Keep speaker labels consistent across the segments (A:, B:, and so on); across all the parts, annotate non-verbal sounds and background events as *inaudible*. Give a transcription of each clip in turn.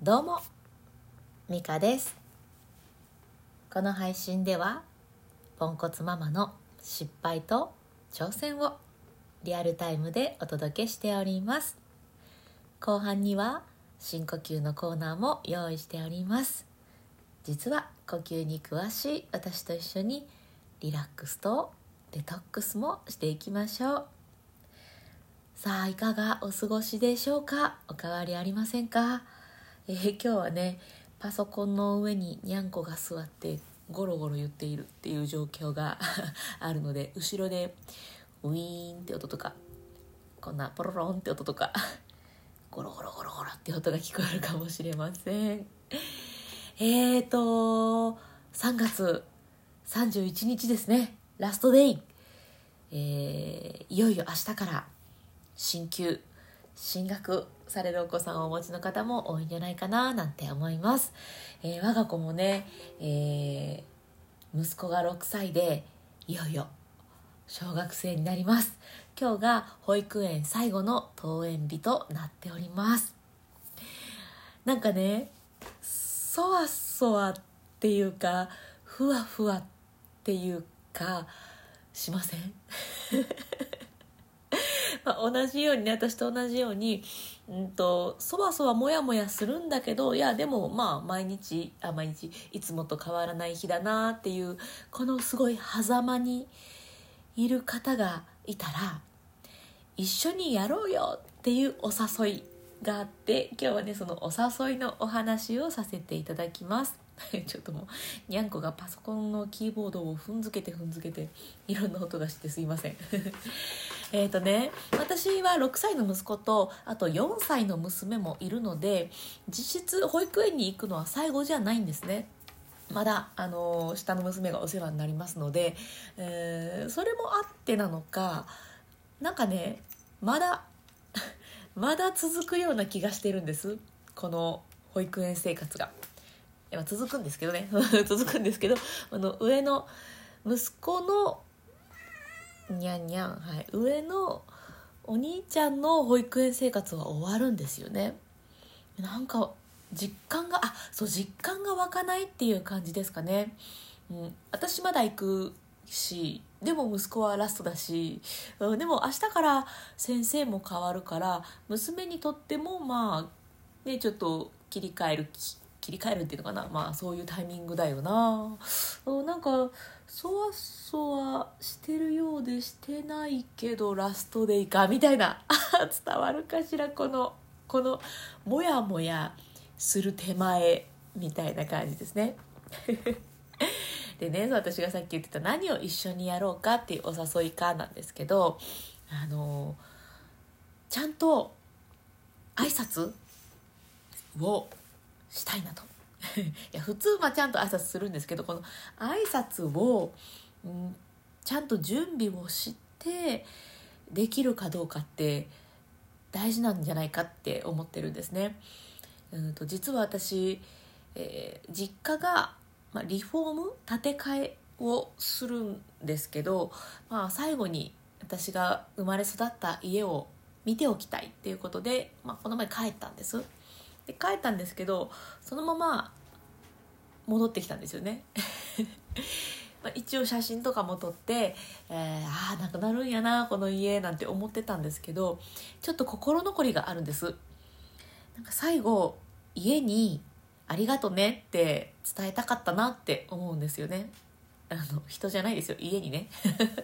A: どうもミカです。この配信ではポンコツママの失敗と挑戦をリアルタイムでお届けしております。後半には深呼吸のコーナーも用意しております。実は呼吸に詳しい私と一緒にリラックスとデトックスもしていきましょう。さあいかがお過ごしでしょうか？お変わりありませんか、えー、今日はねパソコンの上ににゃんこが座ってゴロゴロ言っているっていう状況が *laughs* あるので後ろでウィーンって音とかこんなポロロンって音とかゴロゴロゴロゴロって音が聞こえるかもしれません。えーと3月31日ですね。ラストデイ、えー、いよいよ明日から進級進学されるお子さんをお持ちの方も多いんじゃないかななんて思います、えー、我が子もね、えー、息子が6歳でいよいよ小学生になります。今日が保育園最後の登園日となっております。なんかねそわそわっていうかふわふわっていうかしません、*laughs* 同じようにね私と同じようにうんとそわそわもやもやするんだけどいやでもまあ毎日あ毎日いつもと変わらない日だなっていうこのすごい狭間にいる方がいたら一緒にやろうよっていうお誘いがあって今日はねそのお誘いのお話をさせていただきます。*laughs* ちょっともうにゃんこがパソコンのキーボードを踏んづけて踏んづけていろんな音がしてすいません。*laughs* えっとね私は6歳の息子とあと4歳の娘もいるので実質保育園に行くのは最後じゃないんですね。まだ、あの下の娘がお世話になりますので、えー、それもあってなのかなんかねまだ *laughs* まだ続くような気がしてるんです。この保育園生活が。や続くんですけどね。*laughs* 続くんですけどあの上の息子のにゃんにゃん、はい、上のお兄ちゃんの保育園生活は終わるんですよね。なんか実感があそう実感が湧かないっていう感じですかね、うん、私まだ行くしでも息子はラストだし、うん、でも明日から先生も変わるから娘にとってもまあねちょっと切り替える切り替えるっていうのかな。まあそういうタイミングだよな。なんかそわそわしてるようでしてないけどラストでいいかみたいな。*laughs* 伝わるかしら？このこのモヤモヤする手前みたいな感じですね。*laughs* でね私がさっき言ってた何を一緒にやろうかっていうお誘いかなんですけどあのちゃんと挨拶をしたいなと *laughs* いや普通はちゃんと挨拶するんですけどこの挨拶を、うん、ちゃんと準備をしてできるかどうかって大事なんじゃないかって思ってるんですね。うんと実は私、えー、実家が、まあ、リフォーム建て替えをするんですけど、まあ、最後に私が生まれ育った家を見ておきたいっていうことで、まあ、この前帰ったんです。で帰ったんですけどそのまま戻ってきたんですよね。*laughs* まあ一応写真とかも撮って、えー、ああなくなるんやなこの家なんて思ってたんですけどちょっと心残りがあるんです。なんか最後家に「ありがとね」って伝えたかったなって思うんですよね。あの人じゃないですよ。家にね。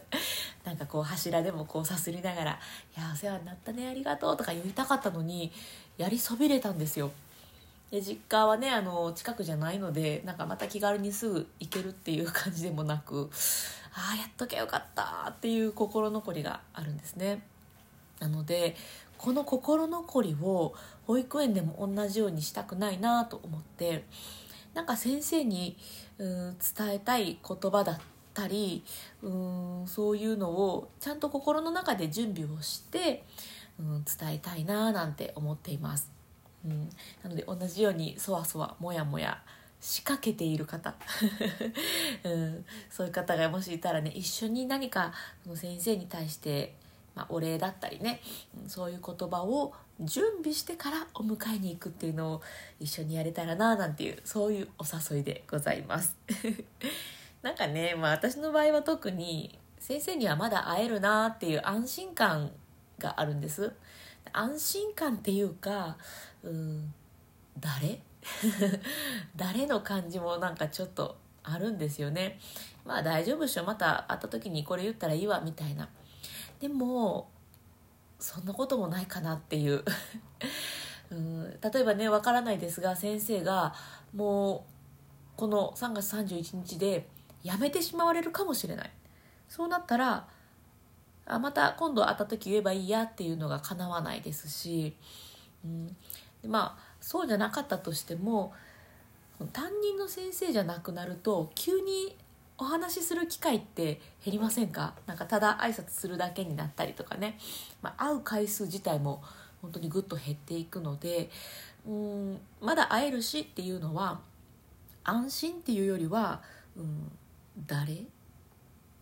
A: *laughs* なんかこう柱でもこうさすりながら「いやお世話になったねありがとう」とか言いたかったのにやりそびれたんですよ。で実家はねあの近くじゃないのでなんかまた気軽にすぐ行けるっていう感じでもなくああやっとけよかったっていう心残りがあるんですね。なのでこの心残りを保育園でも同じようにしたくないなと思ってなんか先生にうん伝えたい言葉だったりうんそういうのをちゃんと心の中で準備をしてうん伝えたいななんて思っています。うん、なので同じようにそわそわもやもや仕掛けている方、*laughs* うん、そういう方がもしいたらね一緒に何かその先生に対して、まあ、お礼だったりね、うん、そういう言葉を準備してからお迎えに行くっていうのを一緒にやれたらななんていうそういうお誘いでございます。*laughs* なんかね、まあ、私の場合は特に先生にはまだ会えるなっていう安心感があるんです。安心感っていうかうん誰？*laughs* 誰の感じもなんかちょっとあるんですよね。まあ大丈夫っしょ。また会った時にこれ言ったらいいわみたいな。でもそんなこともないかなっていう。*laughs* うん例えばねわからないですが先生がもうこの3月31日で辞めてしまわれるかもしれない。そうなったらあまた今度会った時言えばいいやっていうのが叶わないですし、うん、まあそうじゃなかったとしても担任の先生じゃなくなると急にお話しする機会って減りませんか？なんかただ挨拶するだけになったりとかね、まあ、会う回数自体も本当にぐっと減っていくのでうんまだ会えるしっていうのは安心っていうよりは、うん、誰？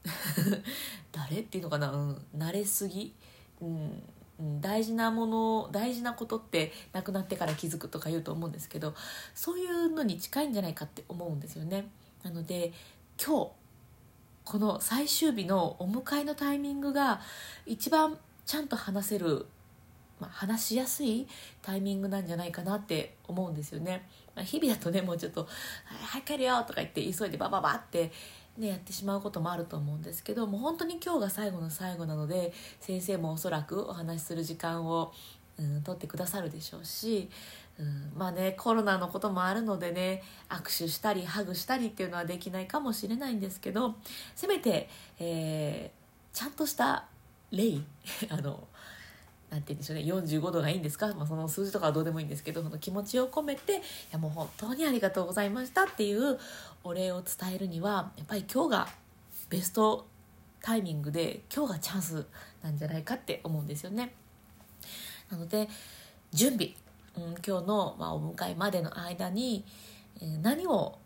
A: *laughs* 誰っていうのかな、うん、慣れすぎ、うん、大事なもの大事なことってなくなってから気づくとか言うと思うんですけどそういうのに近いんじゃないかって思うんですよね。なので今日この最終日のお迎えのタイミングが一番ちゃんと話せる、まあ、話しやすいタイミングなんじゃないかなって思うんですよね。まあ、日々だとねもうちょっと「はい帰るよ」とか言って急いでバババってね、やってしまうこともあると思うんですけどもう本当に今日が最後の最後なので先生もおそらくお話しする時間を、うん、取ってくださるでしょうしうん、まあねコロナのこともあるのでね握手したりハグしたりっていうのはできないかもしれないんですけどせめて、えー、ちゃんとした礼 *laughs* あのなて言うんでしょうね45度がいいんですか、まあ、その数字とかはどうでもいいんですけどその気持ちを込めていやもう本当にありがとうございましたっていうお礼を伝えるにはやっぱり今日がベストタイミングで今日がチャンスなんじゃないかって思うんですよね。なので準備うん、今日の、まあ、お迎えまでの間に、えー、何を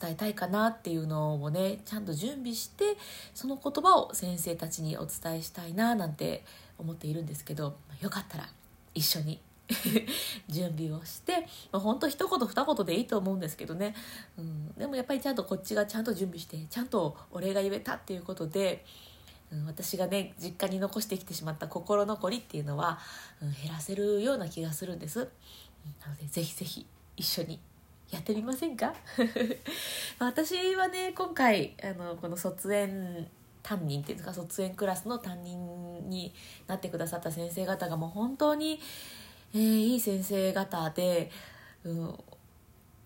A: 伝えたいかなっていうのをねちゃんと準備してその言葉を先生たちにお伝えしたいななんて思っているんですけどよかったら一緒に *laughs* 準備をして、まあ、ほんと一言二言でいいと思うんですけどね、うん、でもやっぱりちゃんとこっちがちゃんと準備してちゃんとお礼が言えたっていうことで私がね実家に残してきてしまった心残りっていうのは、うん、減らせるような気がするんです。なのでぜひぜひ一緒にやってみませんか？*laughs* 私はね今回あのこの卒園担任っていうか卒園クラスの担任になってくださった先生方がもう本当に、えー、いい先生方で、うん、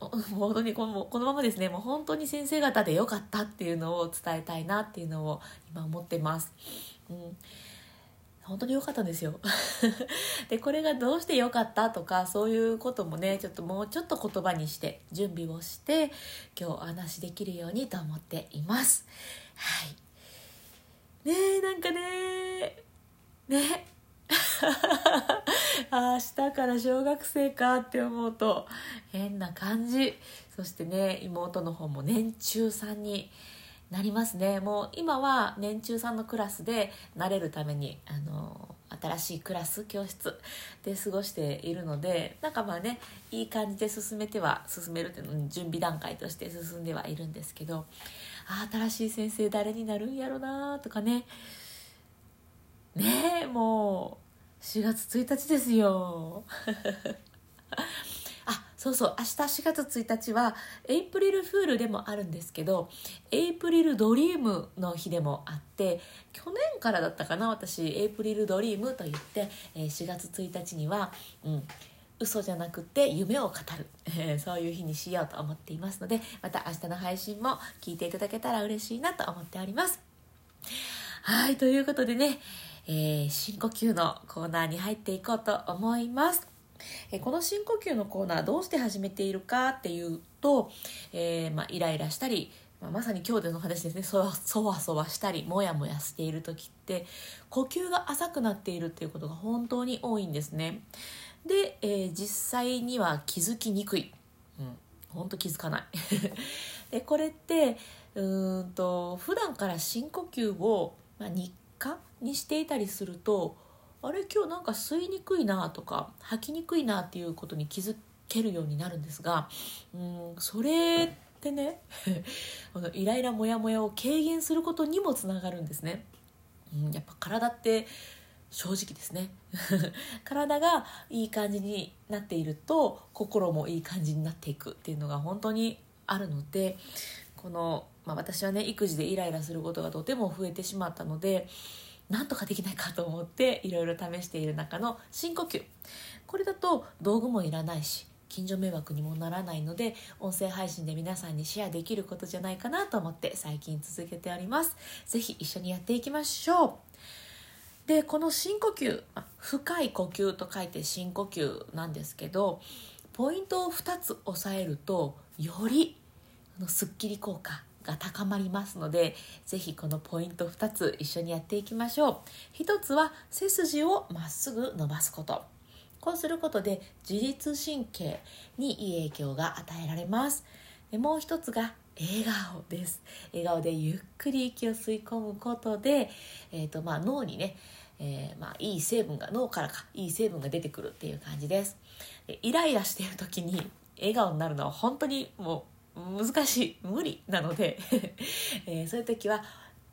A: *laughs* 本当にこのこのままですね。もう本当に先生方でよかったっていうのを伝えたいなっていうのを今思ってます。うん。本当に良かったんですよ。*laughs* でこれがどうして良かったとかそういうこともねちょっともうちょっと言葉にして準備をして今日お話しできるようにと思っています。はい。ねえなんかねね *laughs* あ明日から小学生かって思うと変な感じ。そしてね妹の方も年中さんになりますね。もう今は年中さんのクラスで慣れるためにあの新しいクラス教室で過ごしているのでなんかまあねいい感じで進めては進めるっていうの準備段階として進んではいるんですけどあ新しい先生誰になるんやろなとかね。ねえもう4月1日ですよ。*laughs* あそうそう。明日4月1日はエイプリルフールでもあるんですけどエイプリルドリームの日でもあって去年からだったかな私エイプリルドリームと言って4月1日にはうん嘘じゃなくて夢を語る、え *laughs* そういう日にしようと思っていますのでまた明日の配信も聞いていただけたら嬉しいなと思っております。はいということでねえー、深呼吸のコーナーに入っていこうと思います。えこの深呼吸のコーナーどうして始めているかっていうと、えー、まあ、イライラしたり、まあ、まさに今日での話ですね。そわそわそわしたりモヤモヤしている時って呼吸が浅くなっているっていうことが本当に多いんですね。で、えー、実際には気づきにくい、うん、本当気づかない。*laughs* でこれってうんと普段から深呼吸を、まあ、日課にしていたりするとあれ今日なんか吸いにくいなとか吐きにくいなっていうことに気づけるようになるんですがうんそれってね *laughs* イライラモヤモヤを軽減することにもつながるんですね。うん、やっぱ体って正直ですね *laughs* 体がいい感じになっていると心もいい感じになっていくっていうのが本当にあるのでこの、まあ、私はね育児でイライラすることがとても増えてしまったのでなんとかできないかと思っていろいろ試している中の深呼吸。これだと道具もいらないし近所迷惑にもならないので音声配信で皆さんにシェアできることじゃないかなと思って最近続けております。是非一緒にやっていきましょう。でこの深呼吸深い呼吸と書いて深呼吸なんですけどポイントを2つ押さえるとよりすっきり効果が高まりますので是非このポイント2つ一緒にやっていきましょう。1つは背筋をまっすぐ伸ばすこと。こうすることで自律神経にいい影響が与えられます。でもう一つが笑顔です。笑顔でゆっくり息を吸い込むことで、えーとまあ、脳にねえー、まあ、いい成分が脳からかいい成分が出てくるっていう感じです。イライラしている時に笑顔になるのは本当にもう難しい無理なので *laughs* えー、そういう時は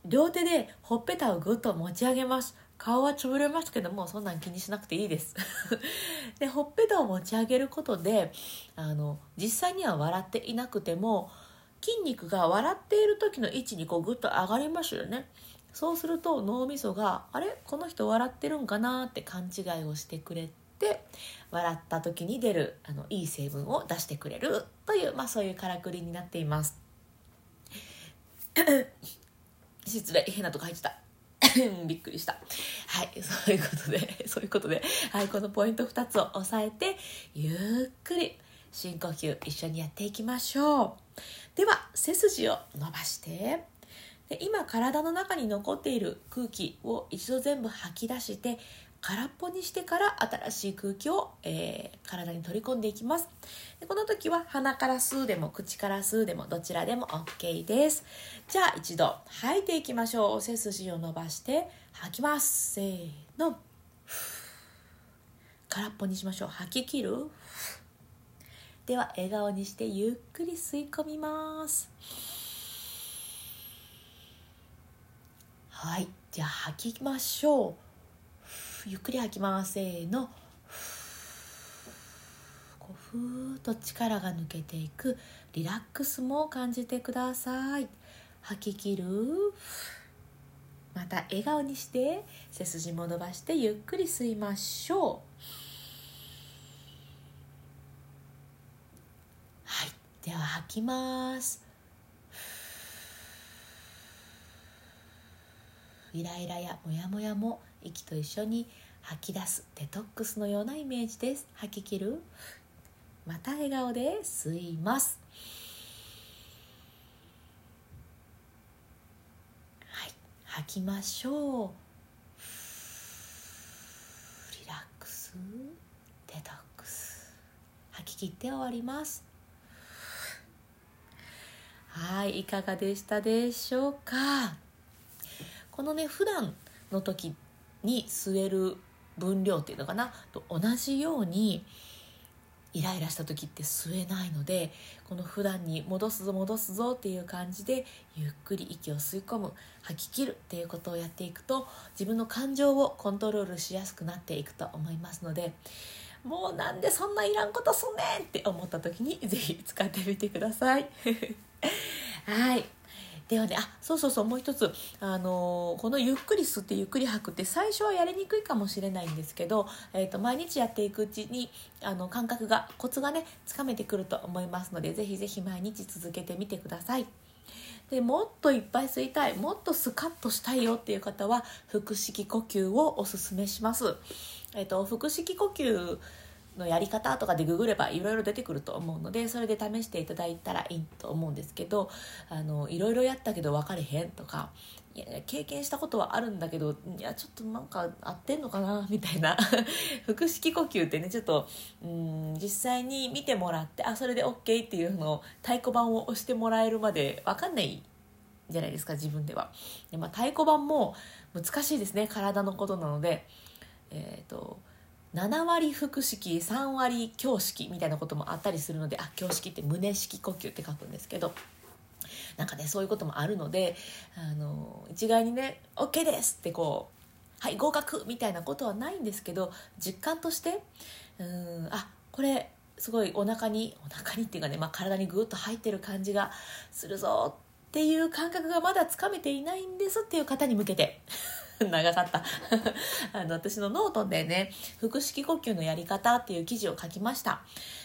A: 両手でほっぺたをぐっと持ち上げます。顔は潰れますけどもそんなん気にしなくていいです。*laughs* でほっぺたを持ち上げることであの実際には笑っていなくても筋肉が笑っている時の位置にこうグッと上がりますよね。そうすると脳みそがあれ？この人笑ってるんかな？って勘違いをしてくれて笑った時に出るあのいい成分を出してくれるという、まあ、そういうからくりになっています。*coughs* 失礼変なとこ入ってた。*coughs* びっくりした。はいそういうことでそういうことで、はい、このポイント2つを押さえてゆっくり深呼吸一緒にやっていきましょう。では背筋を伸ばしてで今体の中に残っている空気を一度全部吐き出して空っぽにしてから新しい空気を、えー、体に取り込んでいきます。でこの時は鼻から吸うでも口から吸うでもどちらでも OK です。じゃあ一度吐いていきましょう。背筋を伸ばして吐きます。せーの。空っぽにしましょう。吐き切る。では笑顔にしてゆっくり吸い込みます。はい。じゃあ吐きましょう。ゆっくり吐きますせーの。こうふーっと力が抜けていく。リラックスも感じてください。吐き切る。また笑顔にして。背筋も伸ばして。ゆっくり吸いましょう。はい。では吐きます。イライラやモヤモヤも息と一緒に吐き出すデトックスのようなイメージです。吐き切る？また笑顔で吸います。はい。吐きましょう。リラックス？デトックス。吐き切って終わります。はい。いかがでしたでしょうか？このね普段の時に吸える分量っていうのかな？と同じようにイライラした時って吸えないのでこの普段に戻すぞ戻すぞっていう感じでゆっくり息を吸い込む吐き切るっていうことをやっていくと自分の感情をコントロールしやすくなっていくと思いますのでもうなんでそんないらんことすんねんって思った時に是非使ってみてください。*laughs* はいではねあそうそうそうもう一つ、あの、このゆっくり吸ってゆっくり吐くって最初はやりにくいかもしれないんですけど、えーと、毎日やっていくうちにあの感覚がコツがねつかめてくると思いますのでぜひぜひ毎日続けてみてください。でもっといっぱい吸いたいもっとスカッとしたいよっていう方は腹式呼吸をおすすめします。えーと腹式呼吸のやり方とかでググればいろいろ出てくると思うのでそれで試していただいたらいいと思うんですけどあのいろいろやったけど分かれへんとかいや経験したことはあるんだけどいやちょっとなんか合ってんのかなみたいな。*laughs* 腹式呼吸ってねちょっとうん実際に見てもらってあそれで OK っていうのを太鼓判を押してもらえるまで分かんないじゃないですか自分では。で、まあ、太鼓判も難しいですね体のことなので。えっ、と7割腹式3割胸式みたいなこともあったりするのであ胸式って胸式呼吸って書くんですけどなんかねそういうこともあるのであの一概にね「OK です」ってこう「はい合格」みたいなことはないんですけど実感としてうんあこれすごいお腹にお腹にっていうかね、まあ、体にグッと入ってる感じがするぞっていう感覚がまだつかめていないんですっていう方に向けて。*laughs* 長かった。*laughs* あの私のノートでね腹式呼吸のやり方っていう記事を書きました、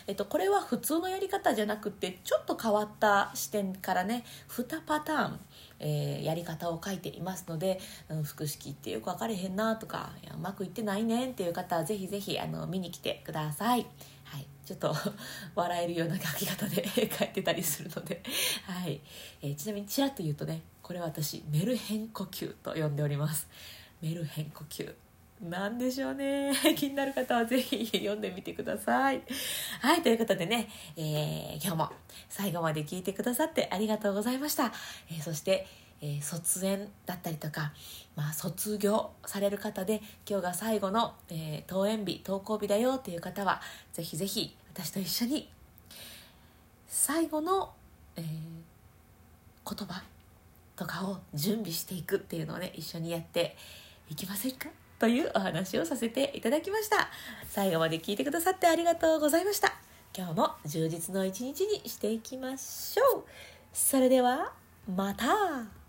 A: えっと、これは普通のやり方じゃなくてちょっと変わった視点からね2パターンえー、やり方を書いていますので、うん、腹式ってよく分かれへんなとかうまくいってないねんっていう方はぜひぜひあの見に来てください。はい、ちょっと *laughs* 笑えるような書き方で書いてたりするので、はい。えー、ちなみにちらっと言うとねこれ私メルヘン呼吸と呼んでおります。メルヘン呼吸。なんでしょうね。*laughs* 気になる方はぜひ読んでみてください。はいということでね、えー、今日も最後まで聞いてくださってありがとうございました、えー、そしてえー、卒園だったりとか、まあ、卒業される方で今日が最後の、え、登園日登校日だよっていう方はぜひぜひ私と一緒に最後の、え、言葉とかを準備していくっていうのをね一緒にやっていきませんか？というお話をさせていただきました。最後まで聞いてくださってありがとうございました。今日も充実の一日にしていきましょう。それではまた。